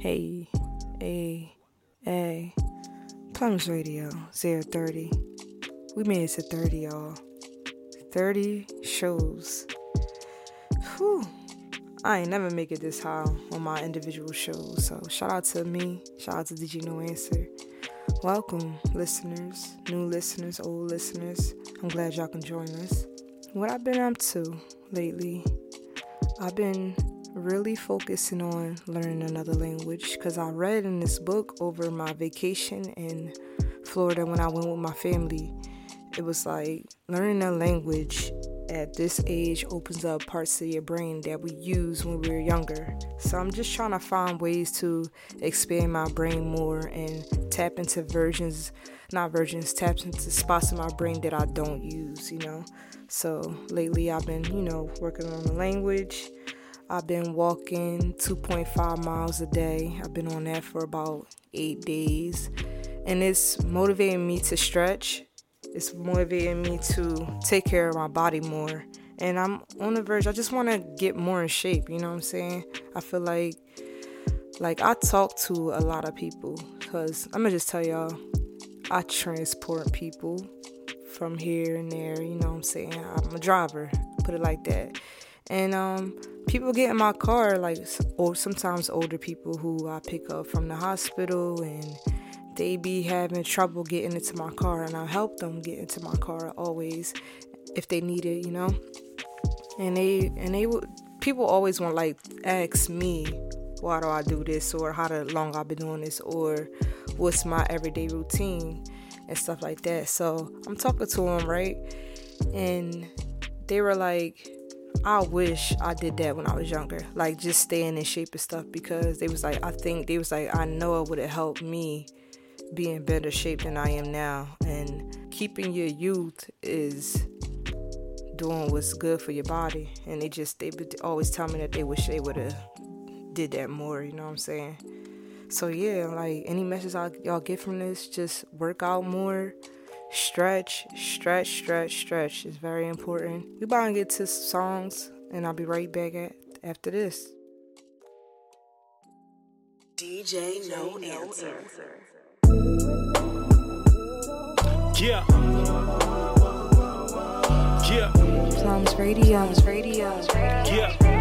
Hey, hey, hey. Plums Radio 030. We made it to 30, y'all. 30 shows. Whew. I ain't never make it this high on my individual shows. So shout out to me. Shout out to DJ No Answer. Welcome, listeners, new listeners, old listeners. I'm glad y'all can join us. What I've been up to lately, I've been really focusing on learning another language because I read in this book over my vacation in Florida when I went with my family. It was like learning a language at this age opens up parts of your brain that we use when we were younger. So I'm just trying to find ways to expand my brain more and tap into versions, not versions, tap into spots in my brain that I don't use, you know. So lately I've been, you know, working on the language I've been walking 2.5 miles a day. I've been on that for about eight days. And it's motivating me to stretch. It's motivating me to take care of my body more. And I'm on the verge, I just want to get more in shape, you know what I'm saying? I feel like like I talk to a lot of people cuz I'm going to just tell y'all I transport people from here and there, you know what I'm saying? I'm a driver, put it like that. And um people get in my car, like, or sometimes older people who I pick up from the hospital and they be having trouble getting into my car, and I help them get into my car always if they need it, you know. And they and they would people always want like ask me why do I do this or how long I've been doing this or what's my everyday routine and stuff like that. So I'm talking to them right, and they were like I wish I did that when I was younger, like just staying in shape and stuff. Because they was like, I think they was like, I know it would have helped me be in better shape than I am now. And keeping your youth is doing what's good for your body. And they just they always tell me that they wish they would have did that more. You know what I'm saying? So yeah, like any message I, y'all get from this, just work out more Stretch, stretch, stretch, stretch is very important. We about to get to songs, and I'll be right back at, after this. DJ No Answer. Yeah. Yeah. Plums Radio's Radio's Radio. Yeah.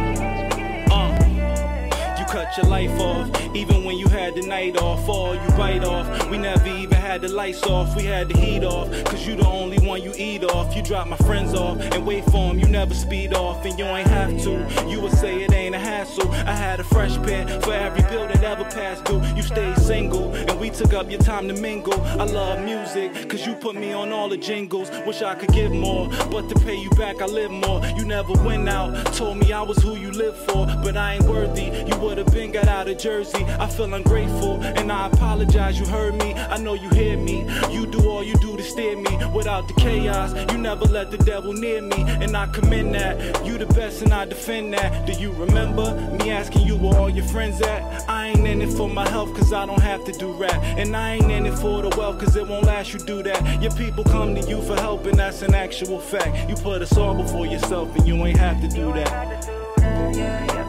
You cut your life off, even when you had the night off. All you bite off. We never even had the lights off, we had the heat off. Cause you the only one you eat off. You drop my friends off and wait for them, you never speed off. And you ain't have to, you would say it ain't a hassle. I had a fresh pair for every bill that ever passed through. You stayed single and we took up your time to mingle. I love music, cause you put me on all the jingles. Wish I could give more, but to pay you back, I live more. You never went out, told me I was who you live for, but I ain't worthy. You would've been got out of Jersey. I feel ungrateful, and I apologize, you heard me. I know you hear me. You do all you do to steer me without the chaos. You never let the devil near me, and I commend that. You the best, and I defend that. Do you remember me asking you where all your friends at? I ain't in it for my health, cause I don't have to do rap. And I ain't in it for the wealth, cause it won't last you do that. Your people come to you for help, and that's an actual fact. You put us all before yourself, and you ain't have to do that. Plums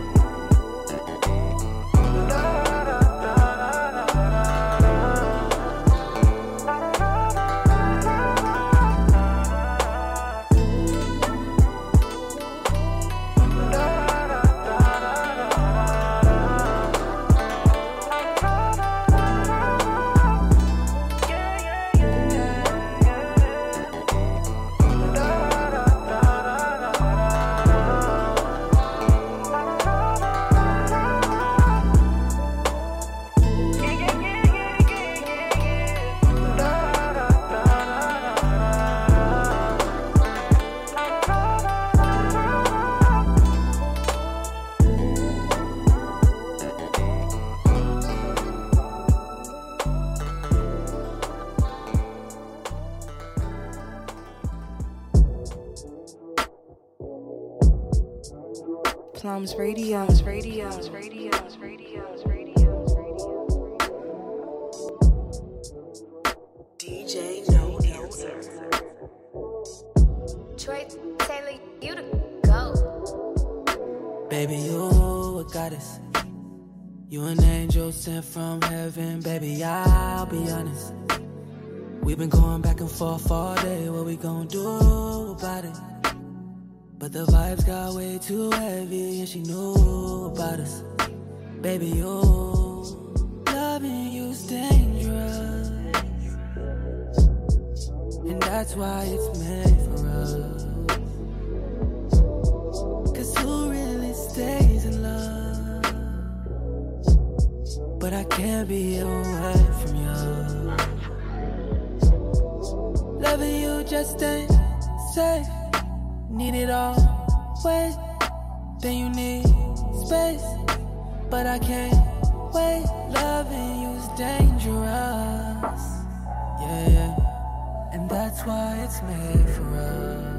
Radio's Radio's Radio's Radio's Radio's DJ No Answer. Troy Taylor, you the go. Baby, you a goddess. You an angel sent from heaven, baby, I'll be honest. We've been going back and forth all day, what we gon' do about it? But the vibes got way too heavy, and she knew about us. Baby, you, loving you's dangerous. And that's why it's meant for us. Cause who really stays in love? But I can't be away from you. Loving you just ain't safe. Need it all. Wait, then you need space. But I can't wait. Loving you's dangerous. Yeah, yeah. And that's why it's made for us.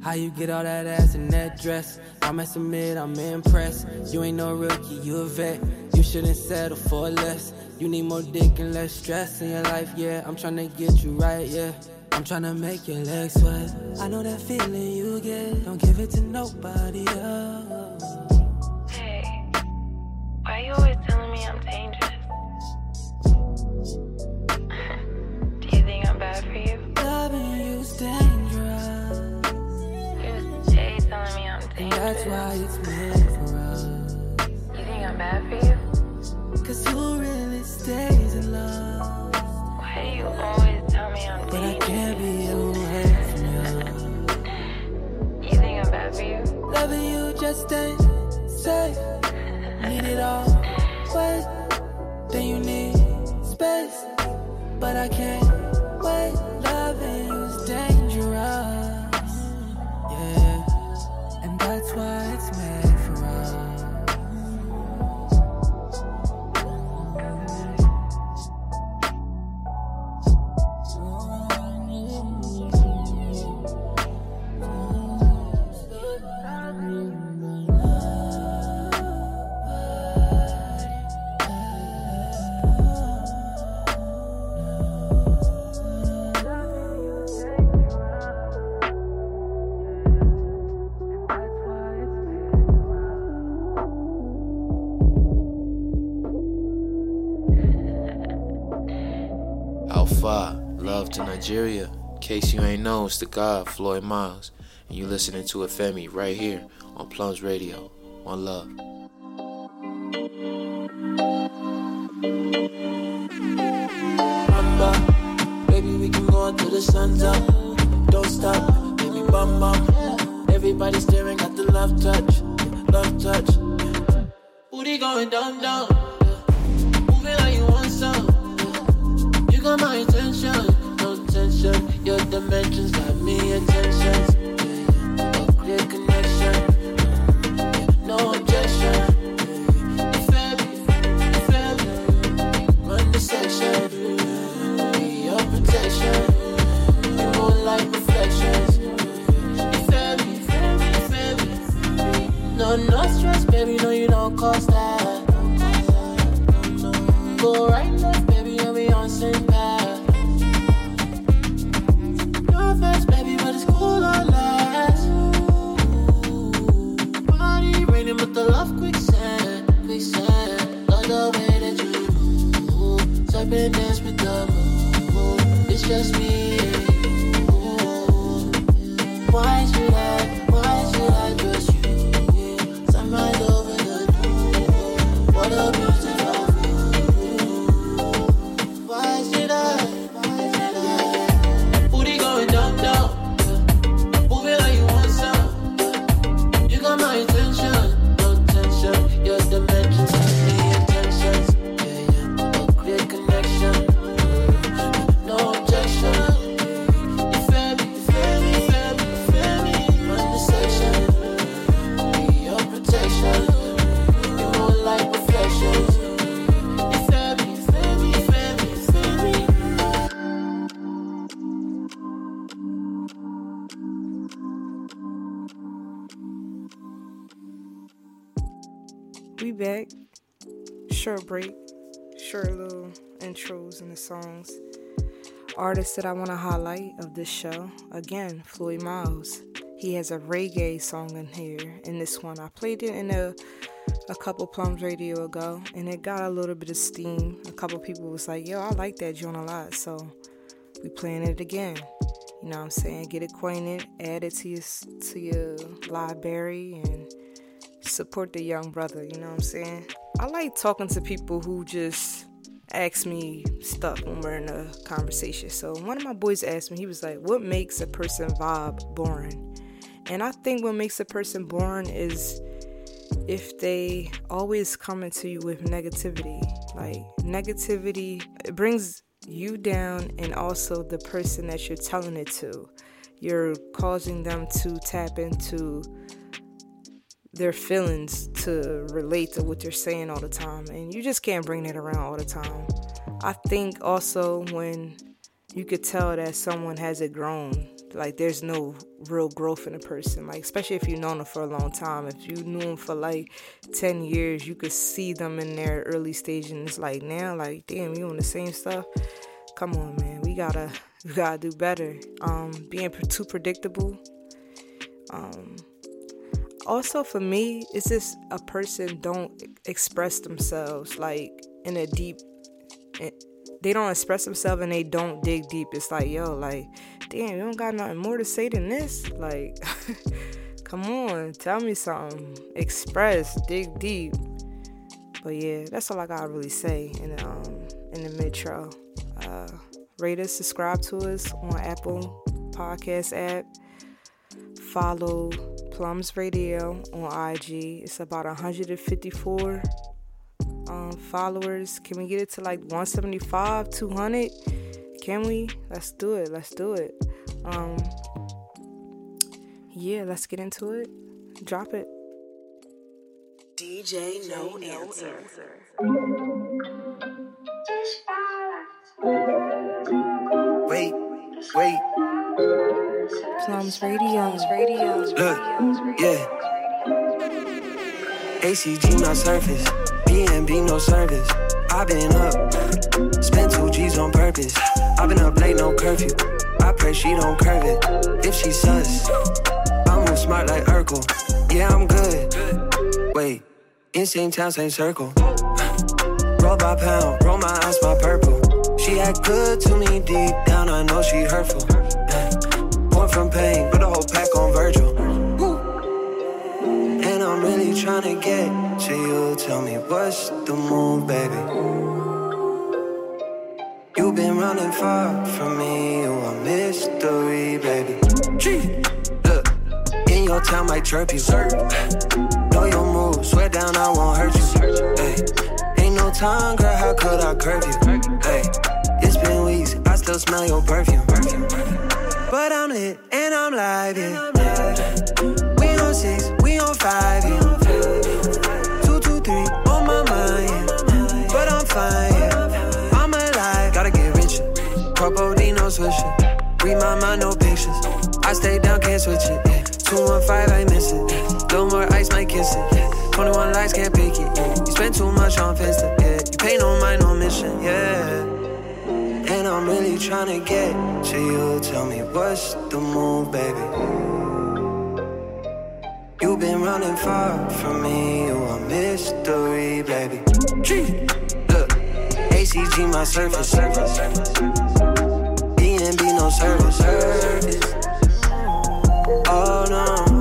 How you get all that ass in that dress? I must admit, I'm impressed. You ain't no rookie, you a vet. You shouldn't settle for less. You need more dick and less stress in your life, yeah. I'm tryna get you right, yeah. I'm tryna make your legs sweat. I know that feeling you get. Don't give it to nobody else. Hey, why you always telling me I'm dangerous? Do you think I'm bad for you? Loving you's dangerous. You're Jay telling me I'm And that's why it's meant for us. You think I'm bad for you? But I can't be away from you. You think I'm bad for you? Loving you just ain't safe. Need it all. Wait, then you need space. But I can't Nigeria. In case you ain't know, it's the God, Floyd Miles. And you listening to a Femi right here on Plums Radio. One love. Bamba, baby, we can go until the sun's up. Don't stop, baby. Everybody staring at the love touch, love touch. Booty going. Intros and the songs. Artist that I want to highlight of this show, again, Floyd Miles. he has a reggae song in here in this one. I played it in a a couple plums radio ago and it got a little bit of steam. A couple people was like, yo, I like that joint a lot. So we playing it again. You know what I'm saying? Get acquainted, add it to your to your library and support the young brother, you know what I'm saying? I like talking to people who just ask me stuff when we're in a conversation. So one of my boys asked me, he was like, What makes a person vibe boring? And I think what makes a person boring is if they always come into you with negativity. Like negativity it brings you down and also the person that you're telling it to. You're causing them to tap into their feelings to relate to what they're saying all the time. And you just can't bring that around all the time. I think also when you could tell that someone hasn't grown, like there's no real growth in a person. Like especially if you've known them for a long time. If you knew them for like ten years, you could see them in their early stage and it's like now, like damn, you on the same stuff. Come on, man. We gotta we gotta do better. Um, being too predictable. Um, also for me it's just a person don't express themselves like in a deep eh, they don't express themselves and they don't dig deep. It's like yo like damn you don't got nothing more to say than this? Like come on tell me something. Express dig deep. But yeah that's all i gotta really say in the um in the metro. Uh rate us subscribe to us on apple podcast app. Follow Plums Radio on IG. It's about 154 um, followers. Can we get it to like 175, 200? Can we? Let's do it. Let's do it. Um, yeah, let's get into it. Drop it. DJ No Answer. Wait, wait. Plums Radio. Radio. Look, yeah. ACG my surface, BNB no service. i been up, spent two G's on purpose. i been up late, no curfew. I pray she don't curve it. If she sus, I move smart like Urkel. Yeah, I'm good. Wait, in same town, same circle. Roll by pound, roll my eyes, my purple. She act good to me deep down, I know she hurtful. Born from pain, put a whole pack on Virgil. And I'm really trying to get to you. Tell me what's the move, baby? You've been running far from me, you a mystery, baby. Look, in your town might chirp you. Know your moves, swear down I won't hurt you. Hey, ain't no time, girl, how could I curve you? Hey, it's been weeks, I still smell your perfume. But I'm lit and I'm live, yeah. We on six, we on five, yeah. Two, two, three on my mind, yeah. But I'm fine, yeah. I'm alive, gotta get richer. Propodino swisher. Read my mind, no pictures. I stay down, can't switch it. Yeah. Two one five, I miss it. Little more ice, might kiss it. Yeah. 21 lights, can't pick it. Yeah. You spend too much on Finsta. Yeah. You pay no mind, no mission. Yeah. And I'm really trying to get to you. Tell me what's the move, baby? You've been running far from me. You a mystery, baby. Look, ACG my surface. BNB no service. Oh no,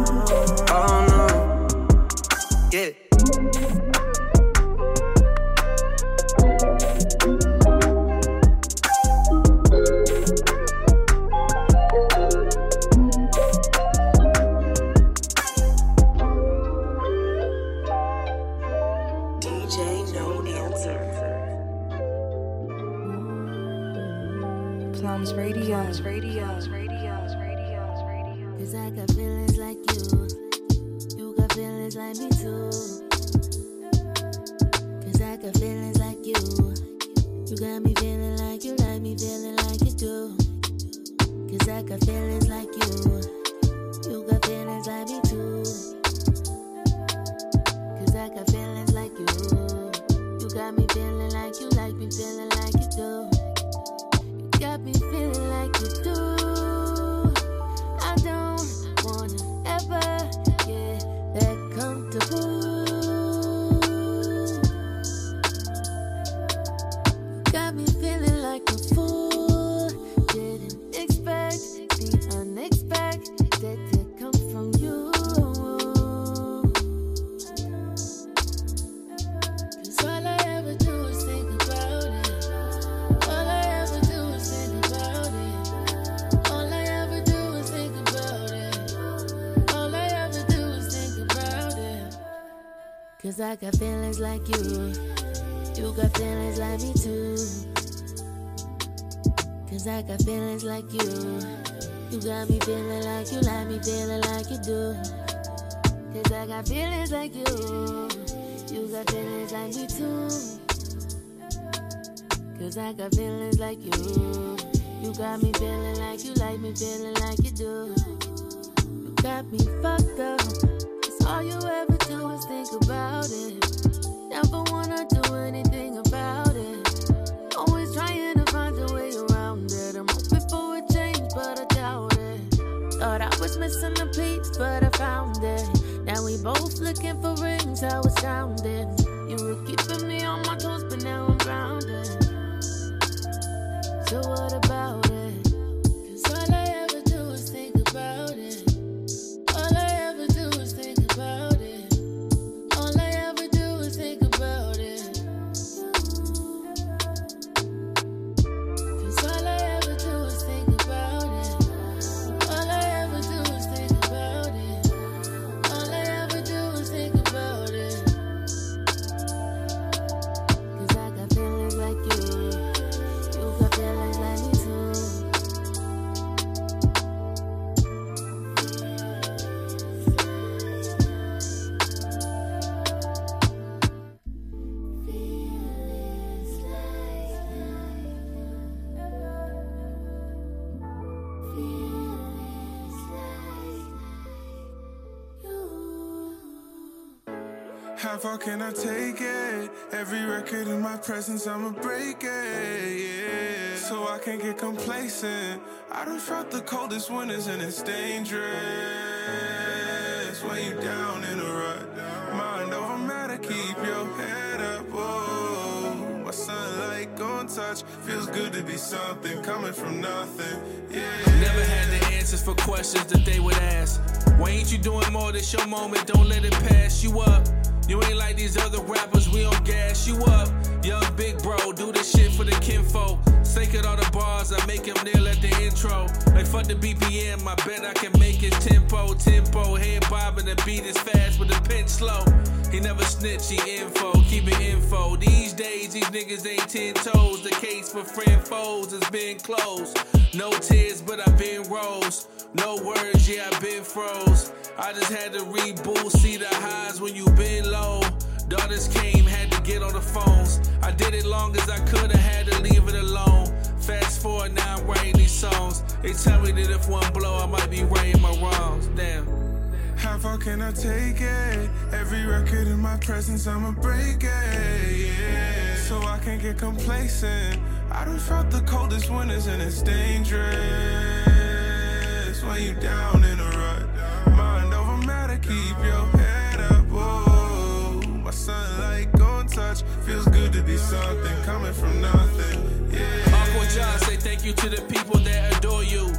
You me feeling Cause I got feelings like you. You got me feeling like you like me feeling like you do. Cause I got feelings like you. You got feelings like me too. Cause I got feelings like you. You got me feeling like you like me feeling like you do. You got me fucked up. Cause all you ever do is think about it. Thought I was missing a piece, but I found it. Now we both looking for rings, how it sounded. You were keeping me on my toes, but now I'm grounded. So what about How far can I take it? Every record in my presence, I'ma break it, yeah. So I can't get complacent. I don't trust the coldest winters and it's dangerous. When you down in a rut, mind over matter, keep your head up. Whoa, my sunlight gon' touch. Feels good to be something coming from nothing, yeah. Never had the answers for questions that they would ask. Why ain't you doing more? This your moment, don't let it pass you up. You ain't like these other rappers, we don't gas you up. Young big bro, do this shit for the kinfolk. Sacred all the bars, I make him kneel at the intro. Like fuck the BPM, I bet I can make it tempo, tempo. Head bobbing, the beat is fast, but the pen slow. He never snitch, he info, keep it info. These days, these niggas ain't ten toes. The case for friend foes has been closed. No tears, but I've been rose. No words, yeah, I've been froze. I just had to reboot, see the highs when you been low. Daughters came, had to get on the phones. I did it long as I could, I had to leave it alone. Fast forward, now I'm writing these songs. They tell me that if one blow, I might be righting my wrongs. Damn. How far can I take it? Every record in my presence, I'ma break it, yeah. So I can't get complacent. I don't trust the coldest winters and it's dangerous. When you down in a rut, mind over matter, keep your head up. Whoa, my sunlight gon' touch. Feels good to be something coming from nothing, yeah. Uncle John say thank you to the people that adore you.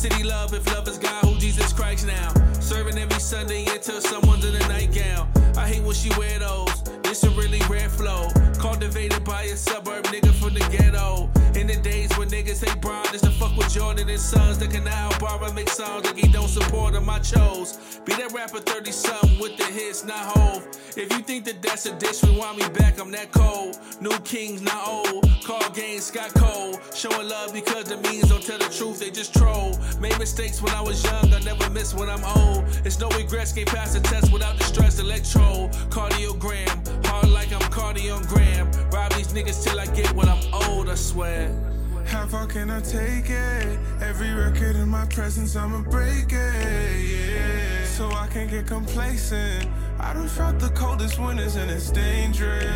City love if love is God, who Jesus Christ now. Serving every Sunday until someone's in a nightgown. I hate when she wear those. It's a really rare flow. Cultivated by a suburb nigga from the ghetto. In the days when niggas hate Brown, is to fuck with Jordan and Sons. That can now borrow make songs like he don't support him. I chose. Be that rapper 30 something with the hits, not hove. If you think that that's a dish, rewind me back, I'm that cold. New kings, not old. Call games, Scott Cole. Showing love because the means don't tell the truth, they just troll. Made mistakes when I was young, I never miss when I'm old. It's no regrets, can't pass the test without the stress. Electro, cardiogram, hard like I'm cardiogram. Rob these niggas till I get what I'm old, I swear. How far can I take it? Every record in my presence, I'ma break it, yeah. So I can't get complacent. I don't trust the coldest winters and it's dangerous.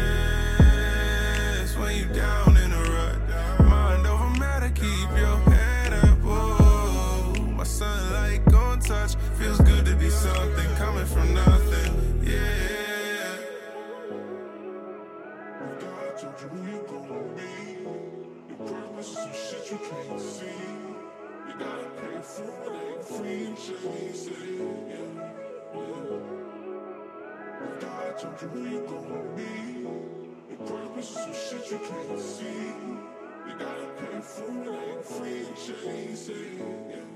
When you down in a rut, mind over matter, keep your head up. Whoa, my sunlight gon' touch. Feels good to be something coming from nothing, yeah. Shit you can't see. You gotta pay for it, ain't free, yeah, yeah. You who you some shit you can't see. You gotta pay for it, ain't free, yeah.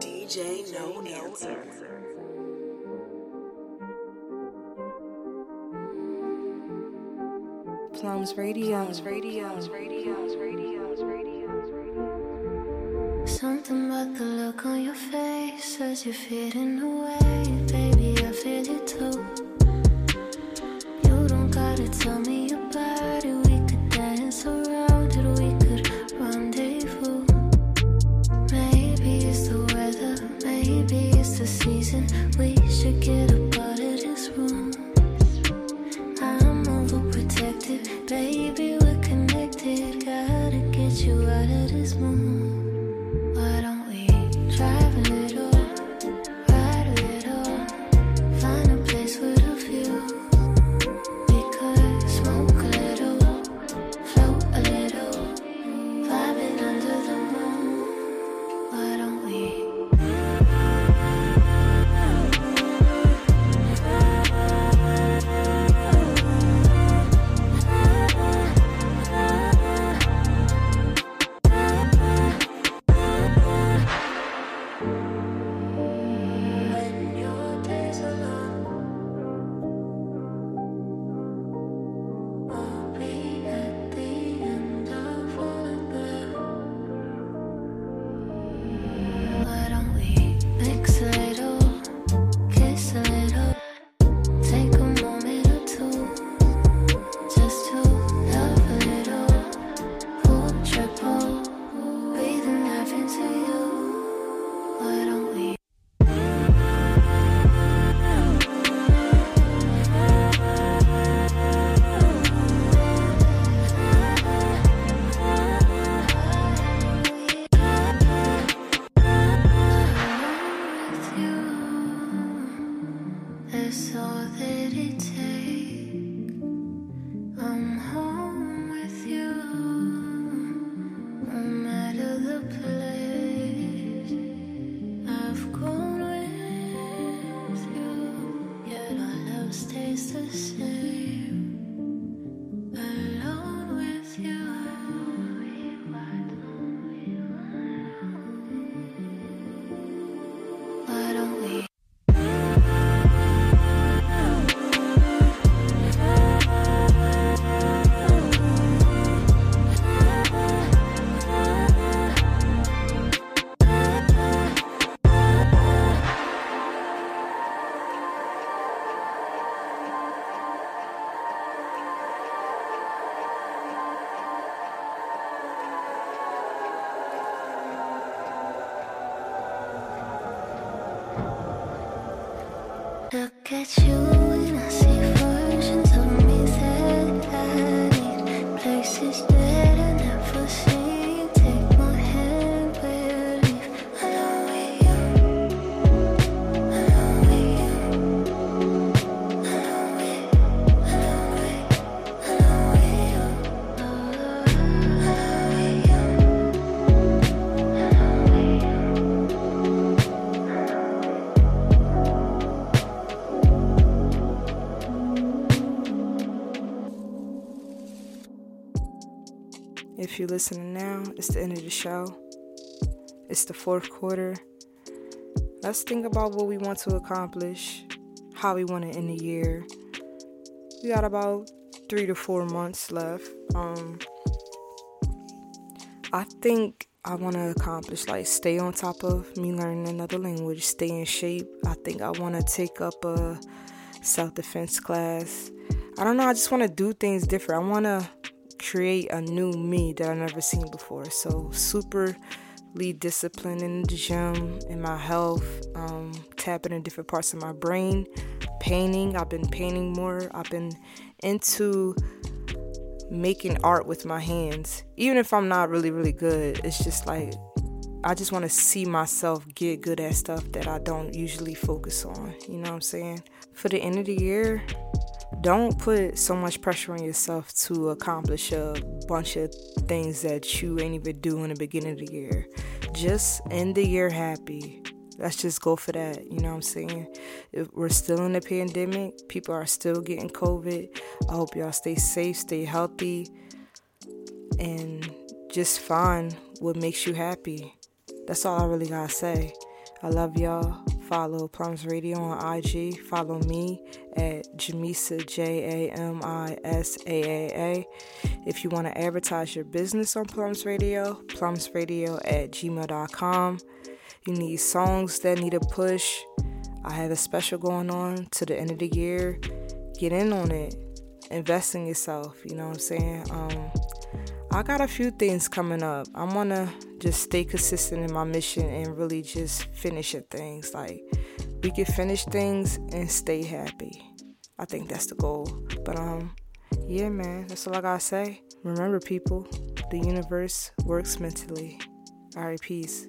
DJ No Answer. Plums Radio. Plums Radio. Radio. Radio. Radio. Something about the look on your face as you're fading away. Baby, I feel it too. You don't gotta tell me about it. We could dance around it. We could rendezvous. Maybe it's the weather. Maybe it's the season. We you're listening now, it's the end of the show. It's the fourth quarter. Let's think about what we want to accomplish, how we want to end the year. We got about three to four months left. Um, I think I want to accomplish like stay on top of me learning another language, stay in shape. I think I want to take up a self defense class. I don't know. I just want to do things different. I want to create a new me that I've never seen before. So super lead discipline in the gym, in my health, um, tapping in different parts of my brain, painting. I've been painting more. I've been into making art with my hands. Even if I'm not really, really good, it's just like I just want to see myself get good at stuff that I don't usually focus on. You know what I'm saying? For the end of the year, don't put so much pressure on yourself to accomplish a bunch of things that you ain't even do in the beginning of the year. Just end the year happy. Let's just go for that. You know what I'm saying? If we're still in the pandemic. People are still getting COVID. I hope y'all stay safe, stay healthy, and just find what makes you happy. That's all I really gotta say. I love y'all. Follow Plums Radio on IG. Follow me at Jamisa J A M I S A A A. If you want to advertise your business on Plums Radio, plumsradio at gmail.com. You need songs that need a push. I have a special going on to the end of the year. Get in on it. Invest in yourself. You know what I'm saying? Um, I got a few things coming up. I want to just stay consistent in my mission and really just finish at things. Like, we can finish things and stay happy. I think that's the goal. But, um, yeah, man, that's all I gotta say. Remember, people, the universe works mentally. All right, peace.